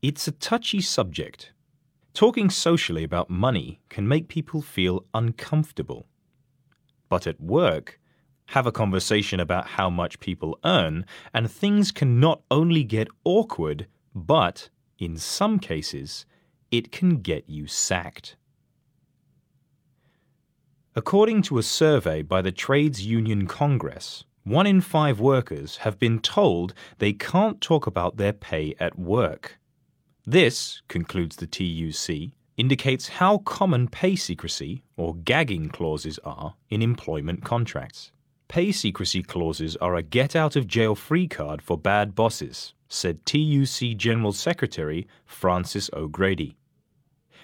It's a touchy subject. Talking socially about money can make people feel uncomfortable. But at work, have a conversation about how much people earn, and things can not only get awkward, but, in some cases, it can get you sacked. According to a survey by the Trades Union Congress, one in five workers have been told they can't talk about their pay at work. This, concludes the TUC, indicates how common pay secrecy or gagging clauses are in employment contracts. Pay secrecy clauses are a get out of jail free card for bad bosses, said TUC General Secretary Frances O'Grady.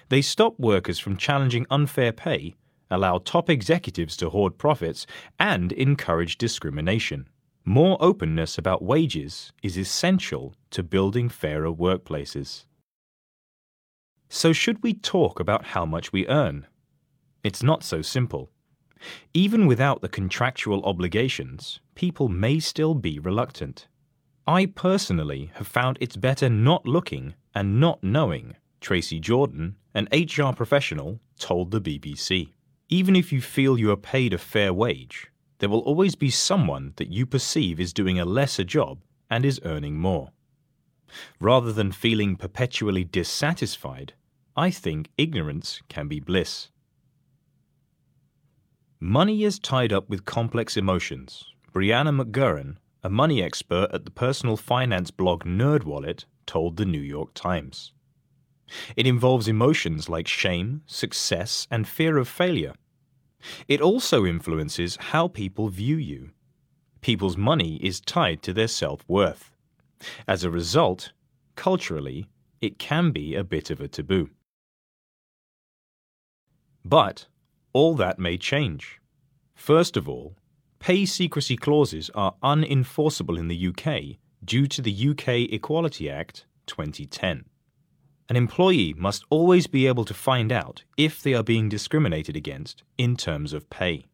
They stop workers from challenging unfair pay, allow top executives to hoard profits, and encourage discrimination. More openness about wages is essential to building fairer workplaces. So, should we talk about how much we earn? It's not so simple. Even without the contractual obligations, people may still be reluctant. I personally have found it's better not looking and not knowing, Tracy Jordan, an HR professional, told the BBC. Even if you feel you are paid a fair wage, there will always be someone that you perceive is doing a lesser job and is earning more. Rather than feeling perpetually dissatisfied, I think ignorance can be bliss. Money is tied up with complex emotions. Brianna McGurran, a money expert at the personal finance blog NerdWallet, told the New York Times. It involves emotions like shame, success, and fear of failure. It also influences how people view you. People's money is tied to their self worth. As a result, culturally, it can be a bit of a taboo. But all that may change. First of all, pay secrecy clauses are unenforceable in the UK due to the UK Equality Act 2010. An employee must always be able to find out if they are being discriminated against in terms of pay.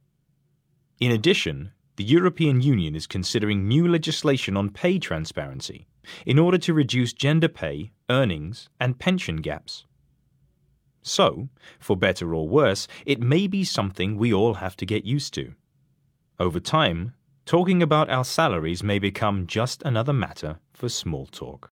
In addition, the European Union is considering new legislation on pay transparency in order to reduce gender pay, earnings, and pension gaps. So, for better or worse, it may be something we all have to get used to. Over time, talking about our salaries may become just another matter for small talk.